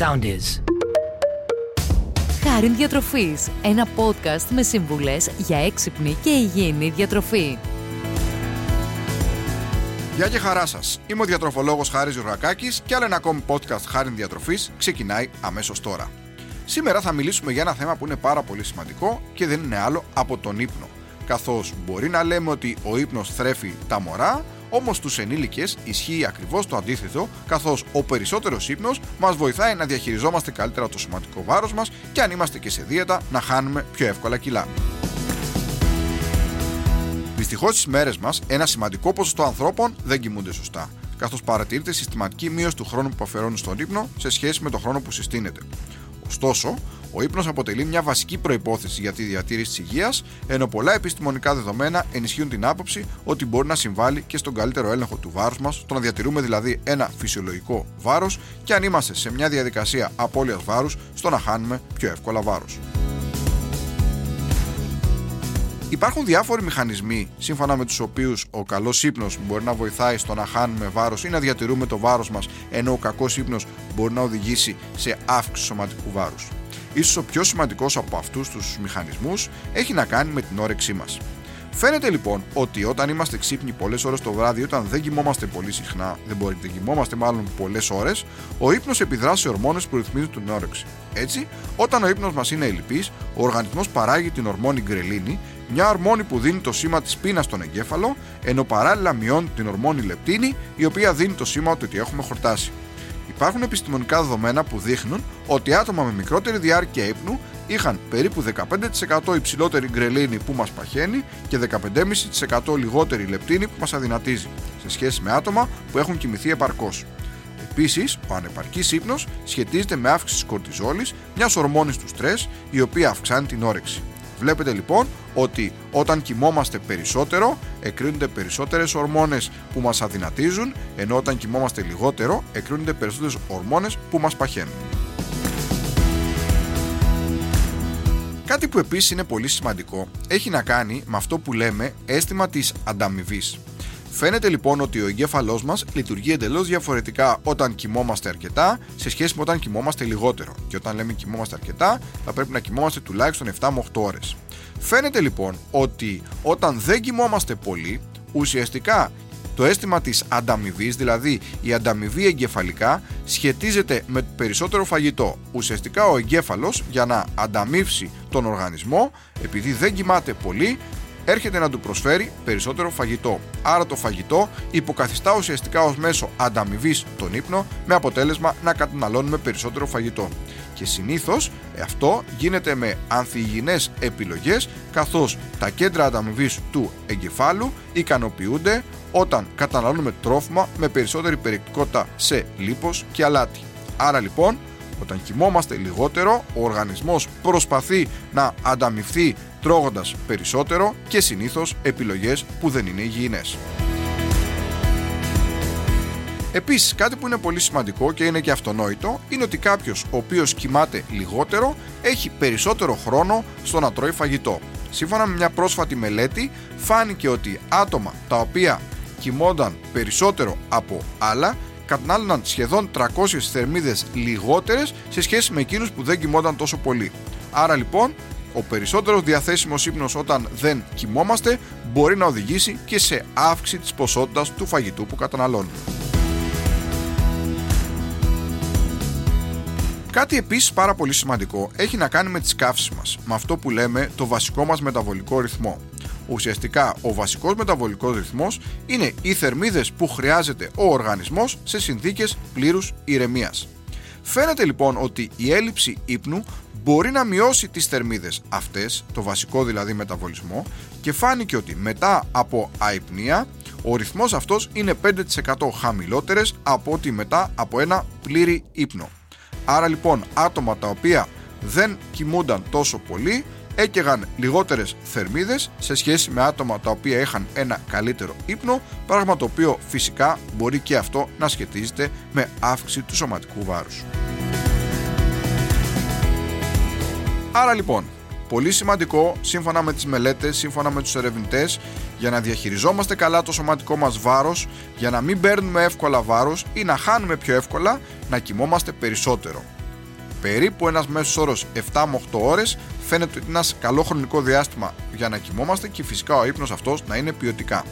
sound is. Χάριν Διατροφής, ένα podcast με συμβουλές για έξυπνη και υγιεινή διατροφή. Γεια και χαρά σας. Είμαι ο διατροφολόγος Χάρης Ζουρακάκης και άλλο ένα ακόμη podcast Χάρη Διατροφής ξεκινάει αμέσως τώρα. Σήμερα θα μιλήσουμε για ένα θέμα που είναι πάρα πολύ σημαντικό και δεν είναι άλλο από τον ύπνο. Καθώς μπορεί να λέμε ότι ο ύπνος θρέφει τα μωρά, όμως στου ενήλικες ισχύει ακριβώς το αντίθετο, καθώς ο περισσότερος ύπνος μας βοηθάει να διαχειριζόμαστε καλύτερα το σωματικό βάρος μας και αν είμαστε και σε δίαιτα να χάνουμε πιο εύκολα κιλά. Δυστυχώς στις μέρες μας, ένα σημαντικό ποσοστό ανθρώπων δεν κοιμούνται σωστά, καθώς παρατηρείται συστηματική μείωση του χρόνου που αφαιρώνουν στον ύπνο σε σχέση με τον χρόνο που συστήνεται. Ωστόσο, ο ύπνος αποτελεί μια βασική προπόθεση για τη διατήρηση της υγείας, ενώ πολλά επιστημονικά δεδομένα ενισχύουν την άποψη ότι μπορεί να συμβάλλει και στον καλύτερο έλεγχο του βάρους μας, το να διατηρούμε δηλαδή ένα φυσιολογικό βάρος και αν είμαστε σε μια διαδικασία απώλειας βάρους, στο να χάνουμε πιο εύκολα βάρος. Υπάρχουν διάφοροι μηχανισμοί σύμφωνα με τους οποίους ο καλός ύπνος μπορεί να βοηθάει στο να χάνουμε βάρος ή να διατηρούμε το βάρος μας, ενώ ο κακός ύπνος μπορεί να οδηγήσει σε αύξηση σωματικού βάρους. Ίσως ο πιο σημαντικός από αυτούς τους μηχανισμούς έχει να κάνει με την όρεξή μας. Φαίνεται λοιπόν ότι όταν είμαστε ξύπνοι πολλές ώρες το βράδυ, όταν δεν κοιμόμαστε πολύ συχνά, δεν μπορεί, δεν κοιμόμαστε μάλλον πολλές ώρες, ο ύπνος επιδράσει σε ορμόνες που ρυθμίζουν την όρεξη. Έτσι, όταν ο ύπνος μας είναι ελλειπής, ο οργανισμός παράγει την ορμόνη γκρελίνη, μια ορμόνη που δίνει το σήμα της πείνας στον εγκέφαλο, ενώ παράλληλα μειώνει την ορμόνη λεπτίνη, η οποία δίνει το σήμα ότι έχουμε χορτάσει. Υπάρχουν επιστημονικά δεδομένα που δείχνουν ότι άτομα με μικρότερη διάρκεια ύπνου είχαν περίπου 15% υψηλότερη γκρελίνη που μας παχαίνει και 15,5% λιγότερη λεπτίνη που μας αδυνατίζει, σε σχέση με άτομα που έχουν κοιμηθεί επαρκώς. Επίσης, ο ανεπαρκής ύπνος σχετίζεται με αύξηση της κορτιζόλης, μιας ορμόνης του στρες, η οποία αυξάνει την όρεξη. Βλέπετε λοιπόν ότι όταν κοιμόμαστε περισσότερο, εκρίνονται περισσότερες ορμόνες που μας αδυνατίζουν, ενώ όταν κοιμόμαστε λιγότερο, εκρίνονται περισσότερες ορμόνες που μας παχαίνουν. Κάτι που επίσης είναι πολύ σημαντικό έχει να κάνει με αυτό που λέμε αίσθημα της ανταμοιβής. Φαίνεται λοιπόν ότι ο εγκέφαλός μας λειτουργεί εντελώς διαφορετικά όταν κοιμόμαστε αρκετά σε σχέση με όταν κοιμόμαστε λιγότερο. Και όταν λέμε κοιμόμαστε αρκετά, θα πρέπει να κοιμόμαστε τουλάχιστον 7 με 8 ώρες. Φαίνεται λοιπόν ότι όταν δεν κοιμόμαστε πολύ, ουσιαστικά το αίσθημα της ανταμοιβής, δηλαδή η ανταμοιβή εγκεφαλικά, σχετίζεται με περισσότερο φαγητό. Ουσιαστικά ο εγκέφαλος για να ανταμείψει τον οργανισμό, επειδή δεν κοιμάται πολύ, έρχεται να του προσφέρει περισσότερο φαγητό. Άρα το φαγητό υποκαθιστά ουσιαστικά ως μέσο ανταμοιβής τον ύπνο με αποτέλεσμα να καταναλώνουμε περισσότερο φαγητό. Και συνήθως αυτό γίνεται με ανθυγιεινές επιλογές καθώς τα κέντρα ανταμοιβής του εγκεφάλου ικανοποιούνται όταν καταναλώνουμε τρόφιμα με περισσότερη περιεκτικότητα σε λίπος και αλάτι. Άρα λοιπόν όταν κοιμόμαστε λιγότερο, ο οργανισμός προσπαθεί να ανταμυφθεί τρώγοντας περισσότερο και συνήθως επιλογές που δεν είναι υγιεινές. Επίσης κάτι που είναι πολύ σημαντικό και είναι και αυτονόητο είναι ότι κάποιος ο οποίος κοιμάται λιγότερο έχει περισσότερο χρόνο στο να τρώει φαγητό. Σύμφωνα με μια πρόσφατη μελέτη φάνηκε ότι άτομα τα οποία κοιμόνταν περισσότερο από άλλα κατανάλωναν σχεδόν 300 θερμίδες λιγότερες σε σχέση με εκείνους που δεν κοιμόνταν τόσο πολύ. Άρα λοιπόν, ο περισσότερος διαθέσιμος ύπνος όταν δεν κοιμόμαστε μπορεί να οδηγήσει και σε αύξηση της ποσότητας του φαγητού που καταναλώνουμε. Κάτι επίσης πάρα πολύ σημαντικό έχει να κάνει με τις καύσεις μας, με αυτό που λέμε το βασικό μας μεταβολικό ρυθμό. Ουσιαστικά ο βασικός μεταβολικός ρυθμός είναι οι θερμίδες που χρειάζεται ο οργανισμός σε συνθήκες πλήρους ηρεμίας. Φαίνεται λοιπόν ότι η έλλειψη ύπνου μπορεί να μειώσει τις θερμίδες αυτές, το βασικό δηλαδή μεταβολισμό και φάνηκε ότι μετά από αϊπνία ο ρυθμός αυτός είναι 5% χαμηλότερες από ότι μετά από ένα πλήρη ύπνο. Άρα λοιπόν άτομα τα οποία δεν κοιμούνταν τόσο πολύ έκαιγαν λιγότερες θερμίδες σε σχέση με άτομα τα οποία είχαν ένα καλύτερο ύπνο, πράγμα το οποίο φυσικά μπορεί και αυτό να σχετίζεται με αύξηση του σωματικού βάρους. Άρα λοιπόν, πολύ σημαντικό σύμφωνα με τις μελέτες, σύμφωνα με τους ερευνητές για να διαχειριζόμαστε καλά το σωματικό μας βάρος, για να μην παίρνουμε εύκολα βάρος ή να χάνουμε πιο εύκολα, να κοιμόμαστε περισσότερο. Περίπου ένας μέσος όρος 7 με 8 ώρες φαίνεται ότι είναι ένας καλό χρονικό διάστημα για να κοιμόμαστε και φυσικά ο ύπνος αυτός να είναι ποιοτικά.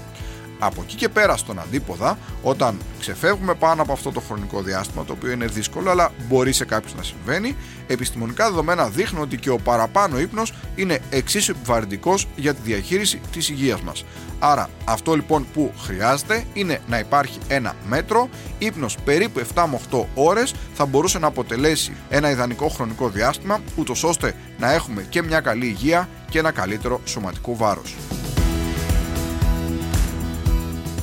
Από εκεί και πέρα στον αντίποδα, όταν ξεφεύγουμε πάνω από αυτό το χρονικό διάστημα, το οποίο είναι δύσκολο, αλλά μπορεί σε κάποιους να συμβαίνει, επιστημονικά δεδομένα δείχνουν ότι και ο παραπάνω ύπνος είναι εξίσου επιβαρυντικός για τη διαχείριση της υγείας μας. Άρα, αυτό λοιπόν που χρειάζεται είναι να υπάρχει ένα μέτρο. Ύπνος περίπου 7 με 8 ώρες θα μπορούσε να αποτελέσει ένα ιδανικό χρονικό διάστημα, ούτως ώστε να έχουμε και μια καλή υγεία και ένα καλύτερο σωματικό βάρος.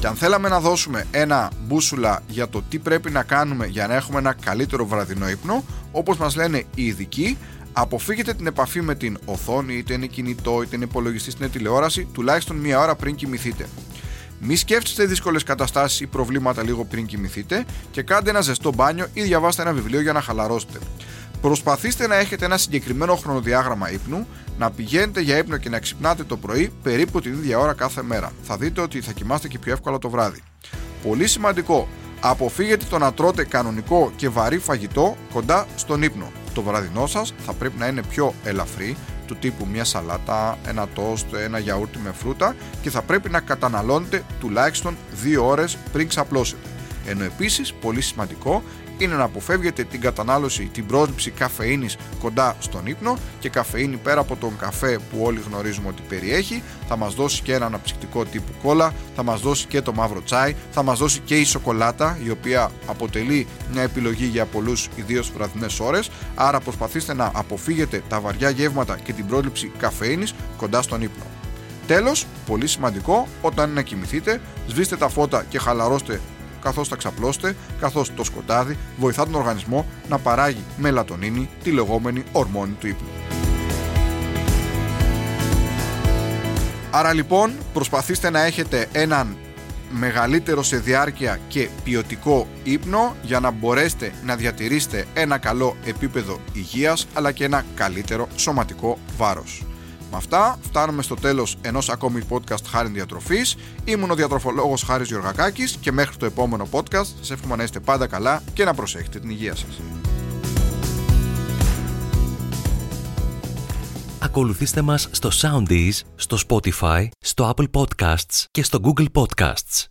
Και αν θέλαμε να δώσουμε ένα μπούσουλα για το τι πρέπει να κάνουμε για να έχουμε ένα καλύτερο βραδινό ύπνο, όπως μας λένε οι ειδικοί, αποφύγετε την επαφή με την οθόνη, είτε είναι κινητό, είτε είναι υπολογιστή, είτε είναι τηλεόραση, τουλάχιστον μία ώρα πριν κοιμηθείτε. Μη σκέφτεστε δύσκολες καταστάσεις ή προβλήματα λίγο πριν κοιμηθείτε και κάντε ένα ζεστό μπάνιο ή διαβάστε ένα βιβλίο για να χαλαρώσετε. Προσπαθήστε να έχετε ένα συγκεκριμένο χρονοδιάγραμμα ύπνου, να πηγαίνετε για ύπνο και να ξυπνάτε το πρωί περίπου την ίδια ώρα κάθε μέρα. Θα δείτε ότι θα κοιμάστε και πιο εύκολα το βράδυ. Πολύ σημαντικό, αποφύγετε το να τρώτε κανονικό και βαρύ φαγητό κοντά στον ύπνο. Το βραδινό σας θα πρέπει να είναι πιο ελαφρύ, του τύπου μια σαλάτα, ένα τόστ, ένα γιαούρτι με φρούτα και θα πρέπει να καταναλώνετε τουλάχιστον 2 ώρες πριν ξαπλώσετε. Ενώ επίσης, πολύ σημαντικό, είναι να αποφεύγετε την κατανάλωση, την πρόσληψη καφεΐνης κοντά στον ύπνο και καφεΐνη πέρα από τον καφέ που όλοι γνωρίζουμε ότι περιέχει θα μας δώσει και ένα αναψυκτικό τύπου κόλλα, θα μας δώσει και το μαύρο τσάι, θα μας δώσει και η σοκολάτα η οποία αποτελεί μια επιλογή για πολλούς ιδίως βραδινές ώρες άρα προσπαθήστε να αποφύγετε τα βαριά γεύματα και την πρόληψη καφεΐνης κοντά στον ύπνο. Τέλος, πολύ σημαντικό, όταν είναι να κοιμηθείτε, σβήστε τα φώτα και χαλαρώστε καθώς θα ξαπλώσετε, καθώς το σκοτάδι βοηθά τον οργανισμό να παράγει μελατονίνη, τη λεγόμενη ορμόνη του ύπνου. Άρα λοιπόν προσπαθήστε να έχετε έναν μεγαλύτερο σε διάρκεια και ποιοτικό ύπνο για να μπορέσετε να διατηρήσετε ένα καλό επίπεδο υγείας αλλά και ένα καλύτερο σωματικό βάρος. Με αυτά φτάνουμε στο τέλος ενός ακόμη podcast Χάρη Διατροφής. Ήμουν ο διατροφολόγος Χάρης Γιωργακάκης και μέχρι το επόμενο podcast σας εύχομαι να είστε πάντα καλά και να προσέχετε την υγεία σας. Ακολουθήστε μας στο Soundees, στο Spotify, στο Apple Podcasts και στο Google Podcasts.